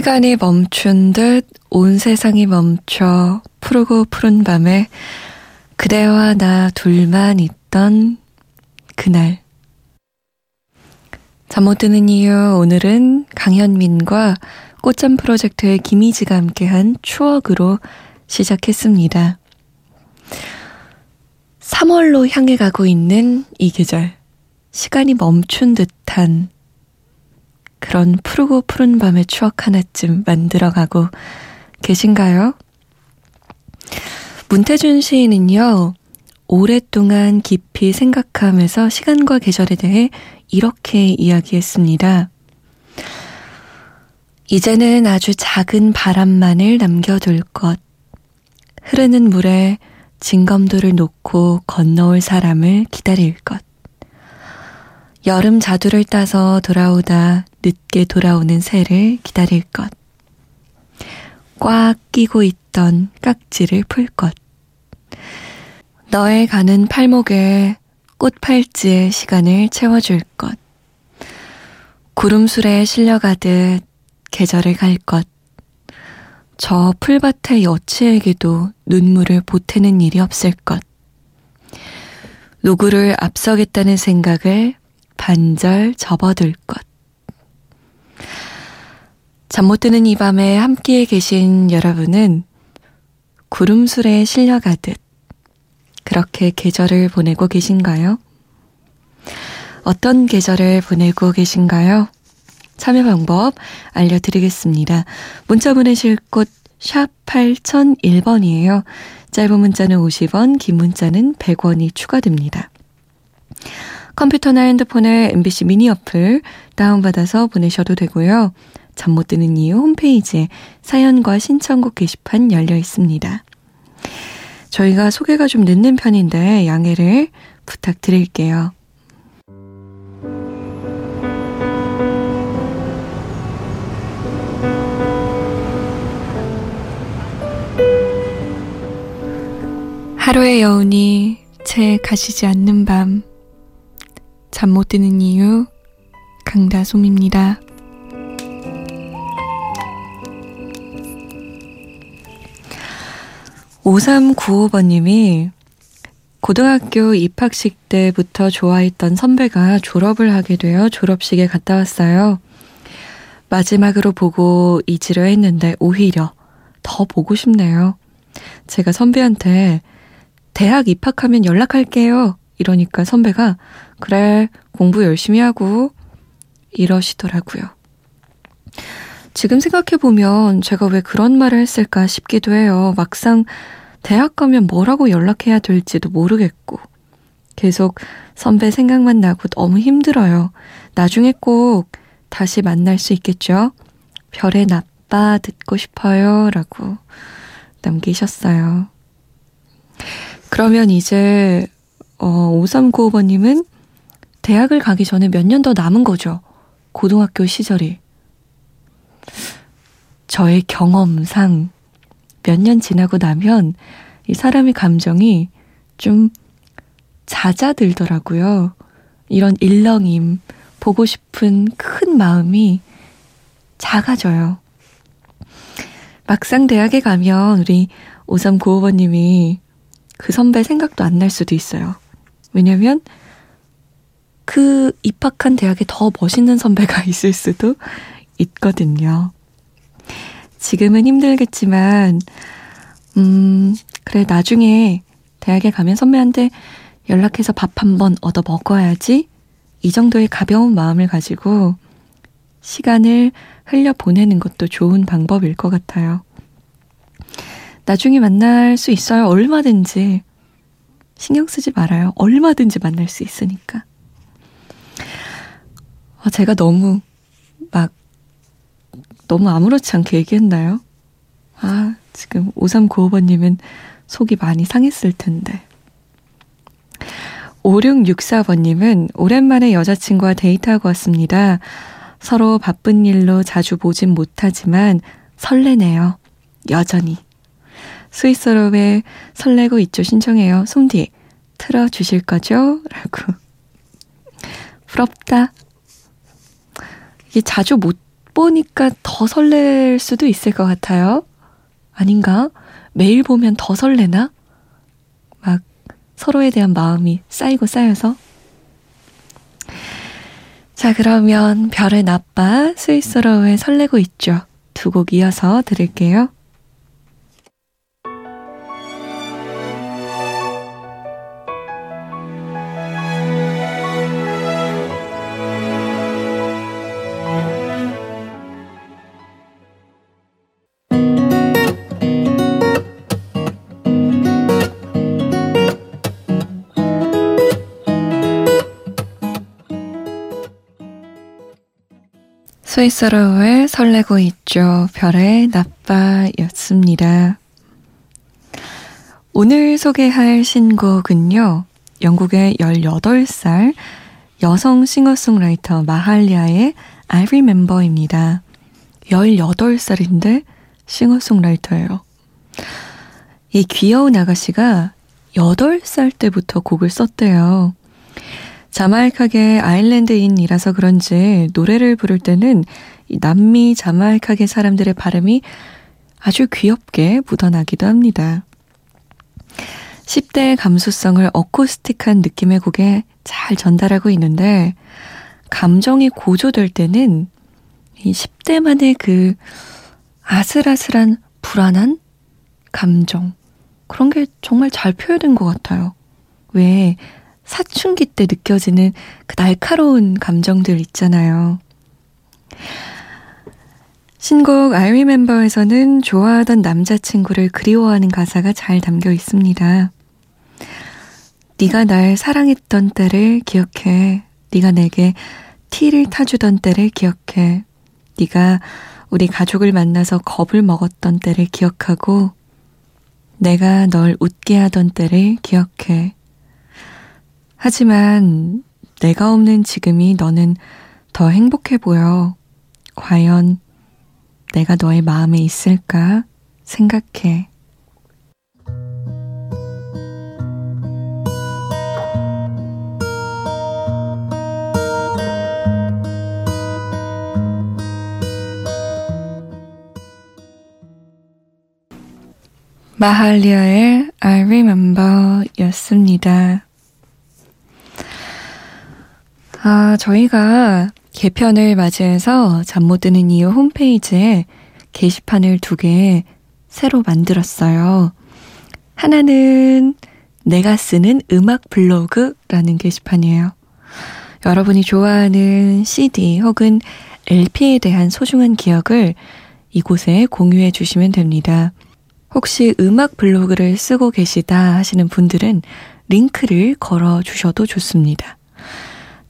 시간이 멈춘 듯 온 세상이 멈춰 푸르고 푸른 밤에 그대와 나 둘만 있던 그날. 잠 못 드는 이유 오늘은 강현민과 꽃잠 프로젝트의 김희지가 함께한 추억으로 시작했습니다. 3월로 향해 가고 있는 이 계절. 시간이 멈춘 듯한 그런 푸르고 푸른 밤의 추억 하나쯤 만들어가고 계신가요? 문태준 시인은요, 오랫동안 깊이 생각하면서 시간과 계절에 대해 이렇게 이야기했습니다. 이제는 아주 작은 바람만을 남겨둘 것. 흐르는 물에 진검도를 놓고 건너올 사람을 기다릴 것. 여름 자두를 따서 돌아오다 늦게 돌아오는 새를 기다릴 것. 꽉 끼고 있던 깍지를 풀 것. 너의 가는 팔목에 꽃팔찌의 시간을 채워줄 것. 구름술에 실려가듯 계절을 갈 것. 저 풀밭의 여치에게도 눈물을 보태는 일이 없을 것. 누구를 앞서겠다는 생각을 반절 접어둘 것. 잠 못 드는 이 밤에 함께 계신 여러분은 구름술에 실려가듯 그렇게 계절을 보내고 계신가요? 어떤 계절을 보내고 계신가요? 참여 방법 알려드리겠습니다. 문자 보내실 곳 샵 8001번이에요. 짧은 문자는 50원, 긴 문자는 100원이 추가됩니다. 컴퓨터나 핸드폰에 MBC 미니 어플 다운받아서 보내셔도 되고요. 잠 못 드는 이유 홈페이지에 사연과 신청곡 게시판 열려 있습니다. 저희가 소개가 좀 늦는 편인데 양해를 부탁드릴게요. 하루의 여운이 채 가시지 않는 밤. 잠 못 드는 이유 강다솜입니다. 5395번님이 고등학교 입학식 때부터 좋아했던 선배가 졸업을 하게 되어 졸업식에 갔다 왔어요. 마지막으로 보고 잊으려 했는데 오히려 더 보고 싶네요. 제가 선배한테 대학 입학하면 연락할게요. 이러니까 선배가 그래, 공부 열심히 하고 이러시더라고요. 지금 생각해보면 제가 왜 그런 말을 했을까 싶기도 해요. 막상 대학 가면 뭐라고 연락해야 될지도 모르겠고. 계속 선배 생각만 나고 너무 힘들어요. 나중에 꼭 다시 만날 수 있겠죠? 별의 나빠 듣고 싶어요. 라고 남기셨어요. 그러면 이제, 어, 5395번님은 대학을 가기 전에 몇 년 더 남은 거죠. 고등학교 시절이. 저의 경험상 몇 년 지나고 나면 이 사람의 감정이 좀 잦아들더라고요. 이런 일렁임, 보고 싶은 큰 마음이 작아져요. 막상 대학에 가면 우리 5395번님이 그 선배 생각도 안 날 수도 있어요. 왜냐면 그 입학한 대학에 더 멋있는 선배가 있을 수도 있거든요. 지금은 힘들겠지만, 음, 그래, 나중에 대학에 가면 선배한테 연락해서 밥 한 번 얻어 먹어야지. 이 정도의 가벼운 마음을 가지고 시간을 흘려 보내는 것도 좋은 방법일 것 같아요. 나중에 만날 수 있어요. 얼마든지. 신경 쓰지 말아요. 얼마든지 만날 수 있으니까. 아, 제가 너무 막 너무 아무렇지 않게 얘기했나요? 아, 지금 5395번님은 속이 많이 상했을 텐데. 5664번님은 오랜만에 여자친구와 데이트하고 왔습니다. 서로 바쁜 일로 자주 보진 못하지만 설레네요. 여전히. 스위스로에 설레고 있죠. 신청해요. 솜디, 틀어주실 거죠? 라고. 부럽다. 이게 자주 못 보니까 더 설렐 수도 있을 것 같아요. 아닌가? 매일 보면 더 설레나? 막 서로에 대한 마음이 쌓이고 쌓여서. 자, 그러면 별의 나빠 스위스로에 설레고 있죠. 두 곡 이어서 들을게요. 스위스로의 설레고 있죠. 별의 나빠였습니다. 오늘 소개할 신곡은요. 영국의 18살 여성 싱어송라이터 마할리아의 I Remember입니다. 18살인데 싱어송라이터예요. 이 귀여운 아가씨가 8살 때부터 곡을 썼대요. 자마이카계 아일랜드인이라서 그런지 노래를 부를 때는 남미 자마이카계 사람들의 발음이 아주 귀엽게 묻어나기도 합니다. 10대의 감수성을 어쿠스틱한 느낌의 곡에 잘 전달하고 있는데 감정이 고조될 때는 이 10대만의 그 아슬아슬한 불안한 감정 그런 게 정말 잘 표현된 것 같아요. 왜 사춘기 때 느껴지는 그 날카로운 감정들 있잖아요. 신곡 I Remember에서는 좋아하던 남자친구를 그리워하는 가사가 잘 담겨 있습니다. 네가 날 사랑했던 때를 기억해. 네가 내게 티를 타주던 때를 기억해. 네가 우리 가족을 만나서 겁을 먹었던 때를 기억하고 내가 널 웃게 하던 때를 기억해. 하지만 내가 없는 지금이 너는 더 행복해 보여. 과연 내가 너의 마음에 있을까 생각해. 마할리아의 I Remember 였습니다. 아, 저희가 개편을 맞이해서 잠 못 드는 이유 홈페이지에 게시판을 두 개 새로 만들었어요. 하나는 내가 쓰는 음악 블로그라는 게시판이에요. 여러분이 좋아하는 CD 혹은 LP에 대한 소중한 기억을 이곳에 공유해 주시면 됩니다. 혹시 음악 블로그를 쓰고 계시다 하시는 분들은 링크를 걸어 주셔도 좋습니다.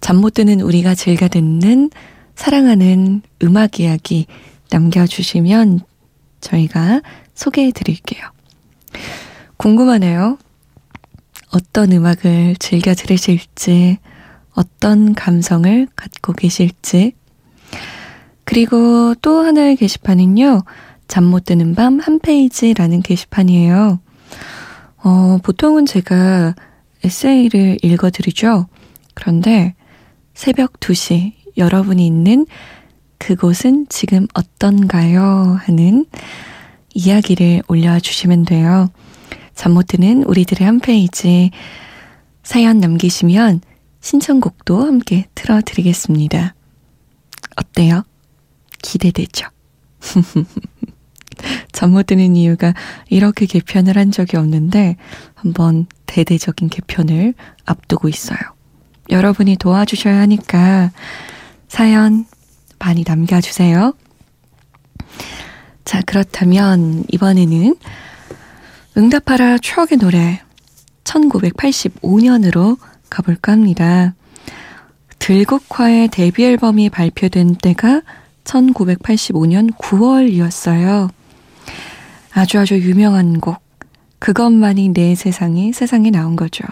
잠 못 드는 우리가 즐겨 듣는 사랑하는 음악 이야기 남겨주시면 저희가 소개해 드릴게요. 궁금하네요. 어떤 음악을 즐겨 들으실지, 어떤 감성을 갖고 계실지. 그리고 또 하나의 게시판은요, 잠 못 드는 밤 한 페이지라는 게시판이에요. 어, 보통은 제가 에세이를 읽어드리죠. 그런데 새벽 2시 여러분이 있는 그곳은 지금 어떤가요? 하는 이야기를 올려주시면 돼요. 잠 못 드는 우리들의 한 페이지 사연 남기시면 신청곡도 함께 틀어드리겠습니다. 어때요? 기대되죠? 잠 못 드는 이유가 이렇게 개편을 한 적이 없는데 한번 대대적인 개편을 앞두고 있어요. 여러분이 도와주셔야 하니까 사연 많이 남겨주세요. 자, 그렇다면 이번에는 응답하라 추억의 노래 1985년으로 가볼까 합니다. 들국화의 데뷔 앨범이 발표된 때가 1985년 9월이었어요. 아주 아주 유명한 곡. 그것만이 내 세상이 세상에 나온 거죠.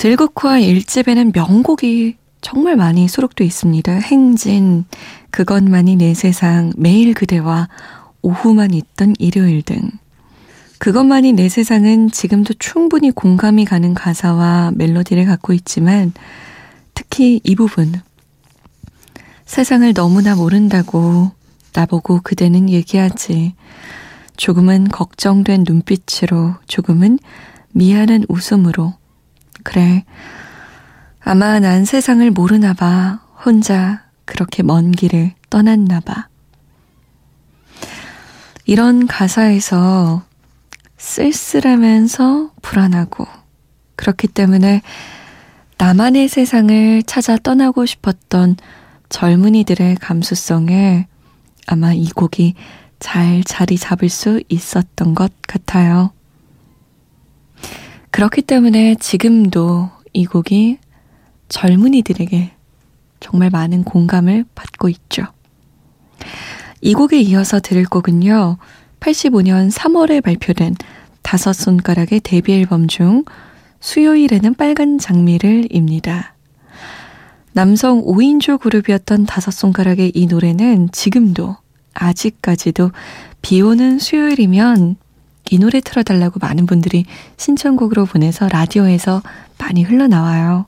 들국화 1집에는 명곡이 정말 많이 수록돼 있습니다. 행진, 그것만이 내 세상, 매일 그대와 오후만 있던 일요일 등. 그것만이 내 세상은 지금도 충분히 공감이 가는 가사와 멜로디를 갖고 있지만 특히 이 부분. 세상을 너무나 모른다고 나보고 그대는 얘기하지. 조금은 걱정된 눈빛으로, 조금은 미안한 웃음으로. 그래. 아마 난 세상을 모르나 봐. 혼자 그렇게 먼 길을 떠났나 봐. 이런 가사에서 쓸쓸하면서 불안하고 그렇기 때문에 나만의 세상을 찾아 떠나고 싶었던 젊은이들의 감수성에 아마 이 곡이 잘 자리 잡을 수 있었던 것 같아요. 그렇기 때문에 지금도 이 곡이 젊은이들에게 정말 많은 공감을 받고 있죠. 이 곡에 이어서 들을 곡은요, 85년 3월에 발표된 다섯 손가락의 데뷔 앨범 중 수요일에는 빨간 장미를입니다. 남성 5인조 그룹이었던 다섯 손가락의 이 노래는 지금도 아직까지도 비 오는 수요일이면 이 노래 틀어달라고 많은 분들이 신청곡으로 보내서 라디오에서 많이 흘러나와요.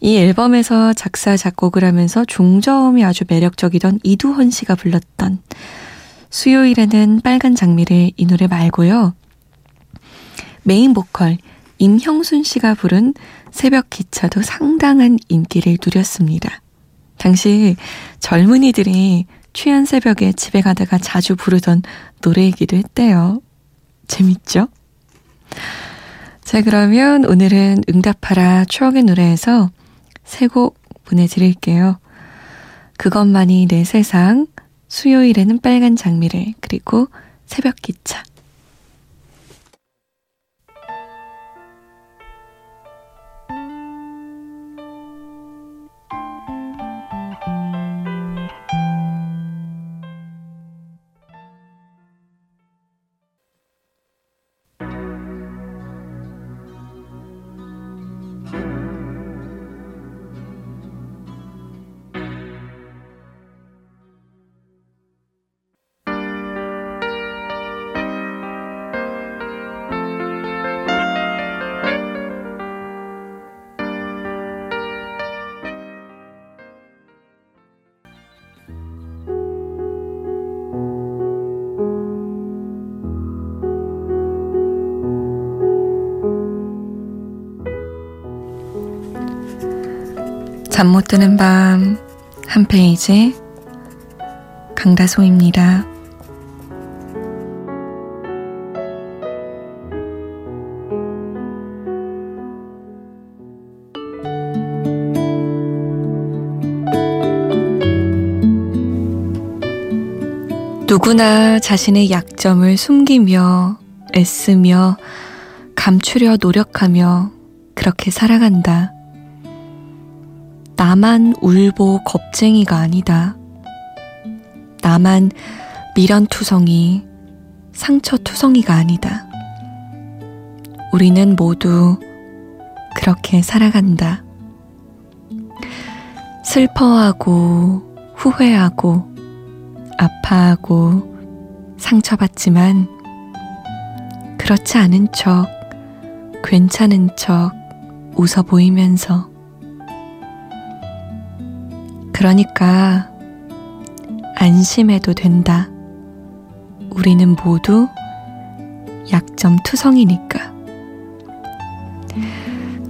이 앨범에서 작사, 작곡을 하면서 중저음이 아주 매력적이던 이두헌 씨가 불렀던 수요일에는 빨간 장미를 이 노래 말고요. 메인 보컬 임형순 씨가 부른 새벽 기차도 상당한 인기를 누렸습니다. 당시 젊은이들이 취한 새벽에 집에 가다가 자주 부르던 노래이기도 했대요. 재밌죠? 자, 그러면 오늘은 응답하라 추억의 노래에서 세 곡 보내드릴게요. 그것만이 내 세상, 수요일에는 빨간 장미를, 그리고 새벽 기차. 잠 못 드는 밤 한 페이지 강다소입니다. 누구나 자신의 약점을 숨기며 애쓰며 감추려 노력하며 그렇게 살아간다. 나만 울보 겁쟁이가 아니다. 나만 미련투성이, 상처투성이가 아니다. 우리는 모두 그렇게 살아간다. 슬퍼하고, 후회하고, 아파하고, 상처받지만, 그렇지 않은 척, 괜찮은 척, 웃어 보이면서, 그러니까 안심해도 된다. 우리는 모두 약점 투성이니까.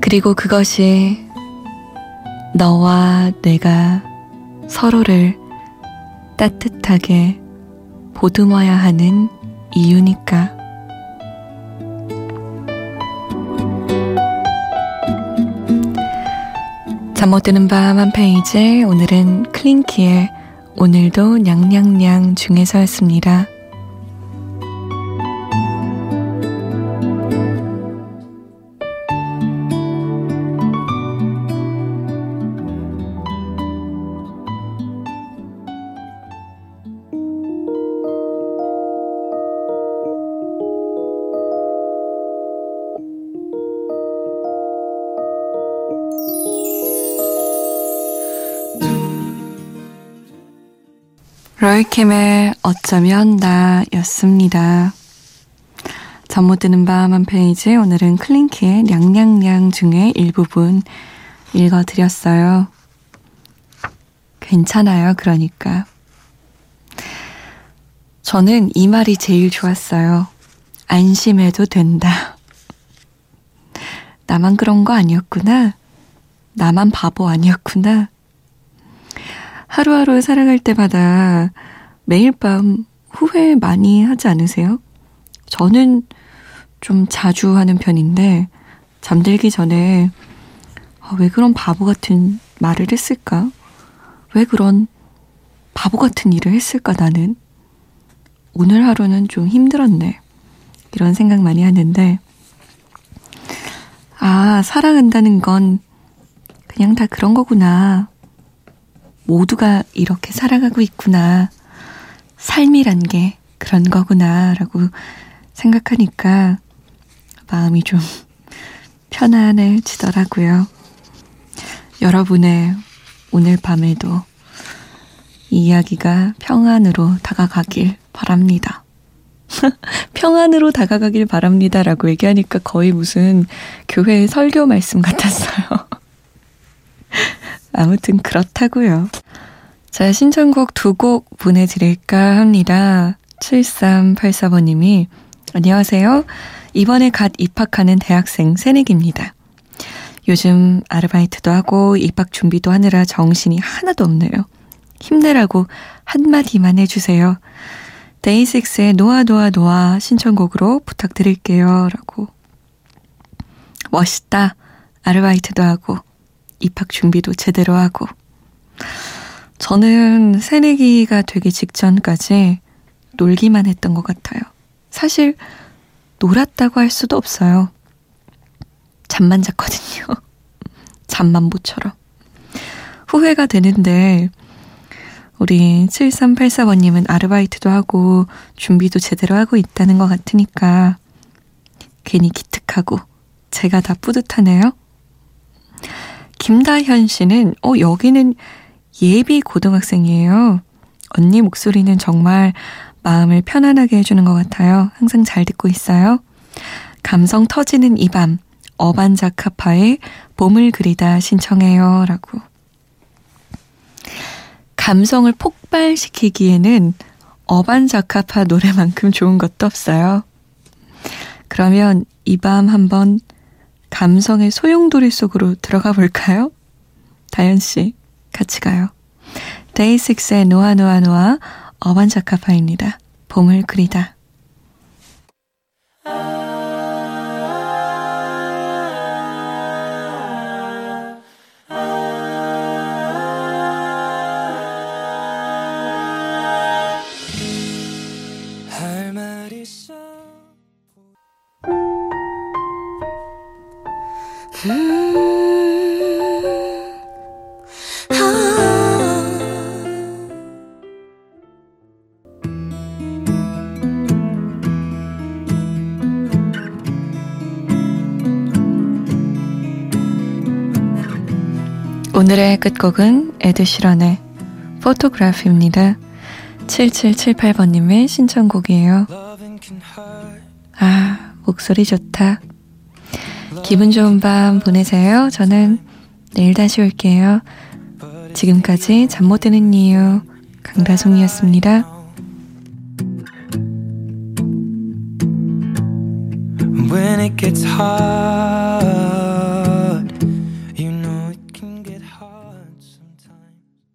그리고 그것이 너와 내가 서로를 따뜻하게 보듬어야 하는 이유니까. 잠 못 드는 밤 한 페이지 오늘은 클린키의 오늘도 냥냥냥 중에서였습니다. 로이킴의 어쩌면 나였습니다. 잠 못 드는 밤 한 페이지 오늘은 클린키의 냥냥냥 중에 일부분 읽어드렸어요. 괜찮아요, 그러니까. 저는 이 말이 제일 좋았어요. 안심해도 된다. 나만 그런 거 아니었구나. 나만 바보 아니었구나. 하루하루 살아갈 때마다 매일 밤 후회 많이 하지 않으세요? 저는 좀 자주 하는 편인데, 잠들기 전에, 아, 왜 그런 바보 같은 말을 했을까? 왜 그런 바보 같은 일을 했을까, 나는? 오늘 하루는 좀 힘들었네. 이런 생각 많이 하는데, 아, 사랑한다는 건 그냥 다 그런 거구나. 모두가 이렇게 살아가고 있구나. 삶이란 게 그런 거구나. 라고 생각하니까 마음이 좀 편안해지더라고요. 여러분의 오늘 밤에도 이 이야기가 평안으로 다가가길 바랍니다. 평안으로 다가가길 바랍니다라고 얘기하니까 거의 무슨 교회 설교 말씀 같았어요. 아무튼 그렇다고요. 자, 신청곡 두 곡 보내드릴까 합니다. 7384번님이 안녕하세요. 이번에 갓 입학하는 대학생 새내기입니다. 요즘 아르바이트도 하고 입학 준비도 하느라 정신이 하나도 없네요. 힘내라고 한마디만 해주세요. 데이식스의 노아 노아 노아 신청곡으로 부탁드릴게요. 라고. 멋있다. 아르바이트도 하고 입학 준비도 제대로 하고. 저는 새내기가 되기 직전까지 놀기만 했던 것 같아요. 사실 놀았다고 할 수도 없어요. 잠만 잤거든요. 잠만보처럼. 후회가 되는데 우리 7384번님은 아르바이트도 하고 준비도 제대로 하고 있다는 것 같으니까 괜히 기특하고 제가 다 뿌듯하네요. 김다현 씨는 어 여기는 예비 고등학생이에요. 언니 목소리는 정말 마음을 편안하게 해주는 것 같아요. 항상 잘 듣고 있어요. 감성 터지는 이 밤 어반자카파의 봄을 그리다 신청해요. 라고. 감성을 폭발시키기에는 어반자카파 노래만큼 좋은 것도 없어요. 그러면 이 밤 한번 감성의 소용돌이 속으로 들어가 볼까요? 다현 씨, 같이 가요. 데이식스의 노아 노아 노아 어반자카파입니다. 봄을 그리다. 오늘의 끝곡은 에드시런의 포토그래피입니다. 7778번님의 신청곡이에요. 아, 목소리 좋다. 기분 좋은 밤 보내세요. 저는 내일 다시 올게요. 지금까지 잠 못 드는 이유 강다송이었습니다. When it gets hard